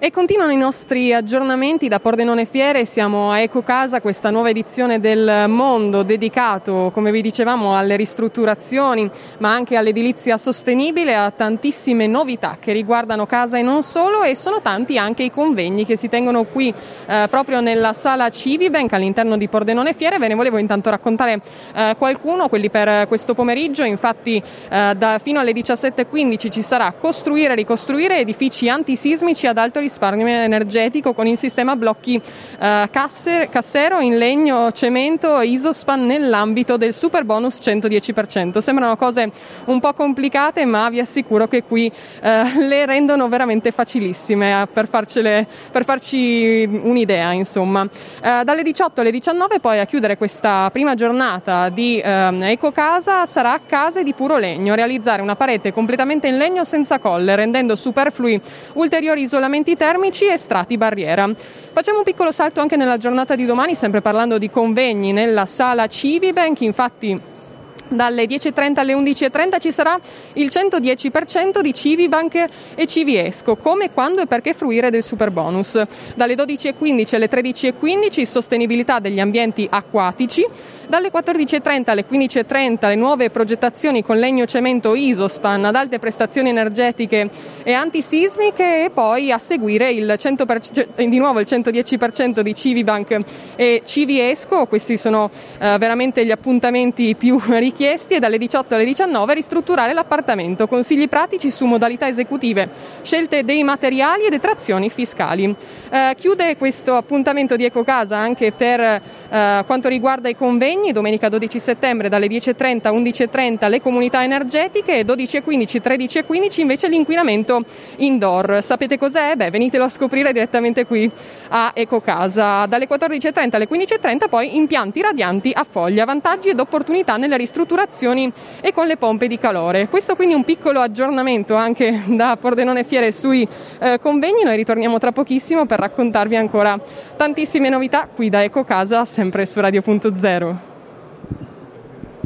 E continuano i nostri aggiornamenti da Pordenone Fiere, siamo a Eco Casa, questa nuova edizione del mondo dedicato, come vi dicevamo, alle ristrutturazioni, ma anche all'edilizia sostenibile, a tantissime novità che riguardano casa e non solo e sono tanti anche i convegni che si tengono qui eh, proprio nella sala Civibank all'interno di Pordenone Fiere. Ve ne volevo intanto raccontare eh, qualcuno, quelli per questo pomeriggio, infatti eh, da, fino alle 17.15 ci sarà costruire e ricostruire edifici antisismici ad alto risparmio risparmio energetico con il sistema blocchi eh, casse, cassero in legno, cemento, isospan nell'ambito del super bonus 110%. Sembrano cose un po' complicate, ma vi assicuro che qui eh, le rendono veramente facilissime eh, per, farcele, per farci un'idea. Insomma. Eh, dalle 18 alle 19 poi a chiudere questa prima giornata di eh, Ecocasa sarà case di puro legno, realizzare una parete completamente in legno senza colle, rendendo superflui ulteriori isolamenti termici e strati barriera. Facciamo un piccolo salto anche nella giornata di domani, sempre parlando di convegni nella sala Civibank, infatti dalle 10.30 alle 11.30 ci sarà il 110% di Civibank e Civiesco, come, quando e perché fruire del super bonus. Dalle 12.15 alle 13.15 sostenibilità degli ambienti acquatici, dalle 14.30 alle 15.30 le nuove progettazioni con legno cemento Isospan ad alte prestazioni energetiche e antisismiche e poi a seguire il 100%, di nuovo il 110% di Civibank e Civiesco, questi sono eh, veramente gli appuntamenti più richiesti e dalle 18 alle 19 ristrutturare l'appartamento, consigli pratici su modalità esecutive, scelte dei materiali e detrazioni fiscali. Eh, chiude questo appuntamento di Ecocasa anche per eh, quanto riguarda i convegni impegni, domenica 12 settembre dalle 10.30 a 11.30 le comunità energetiche e 12.15, 13.15 invece l'inquinamento indoor. Sapete cos'è? Beh, venitelo a scoprire direttamente qui a Ecocasa. Dalle 14.30 alle 15.30 poi impianti radianti a foglia, vantaggi ed opportunità nelle ristrutturazioni e con le pompe di calore. Questo quindi un piccolo aggiornamento anche da Pordenone Fiere sui eh, convegni. Noi ritorniamo tra pochissimo per raccontarvi ancora tantissime novità qui da Ecocasa, sempre su Radio.0.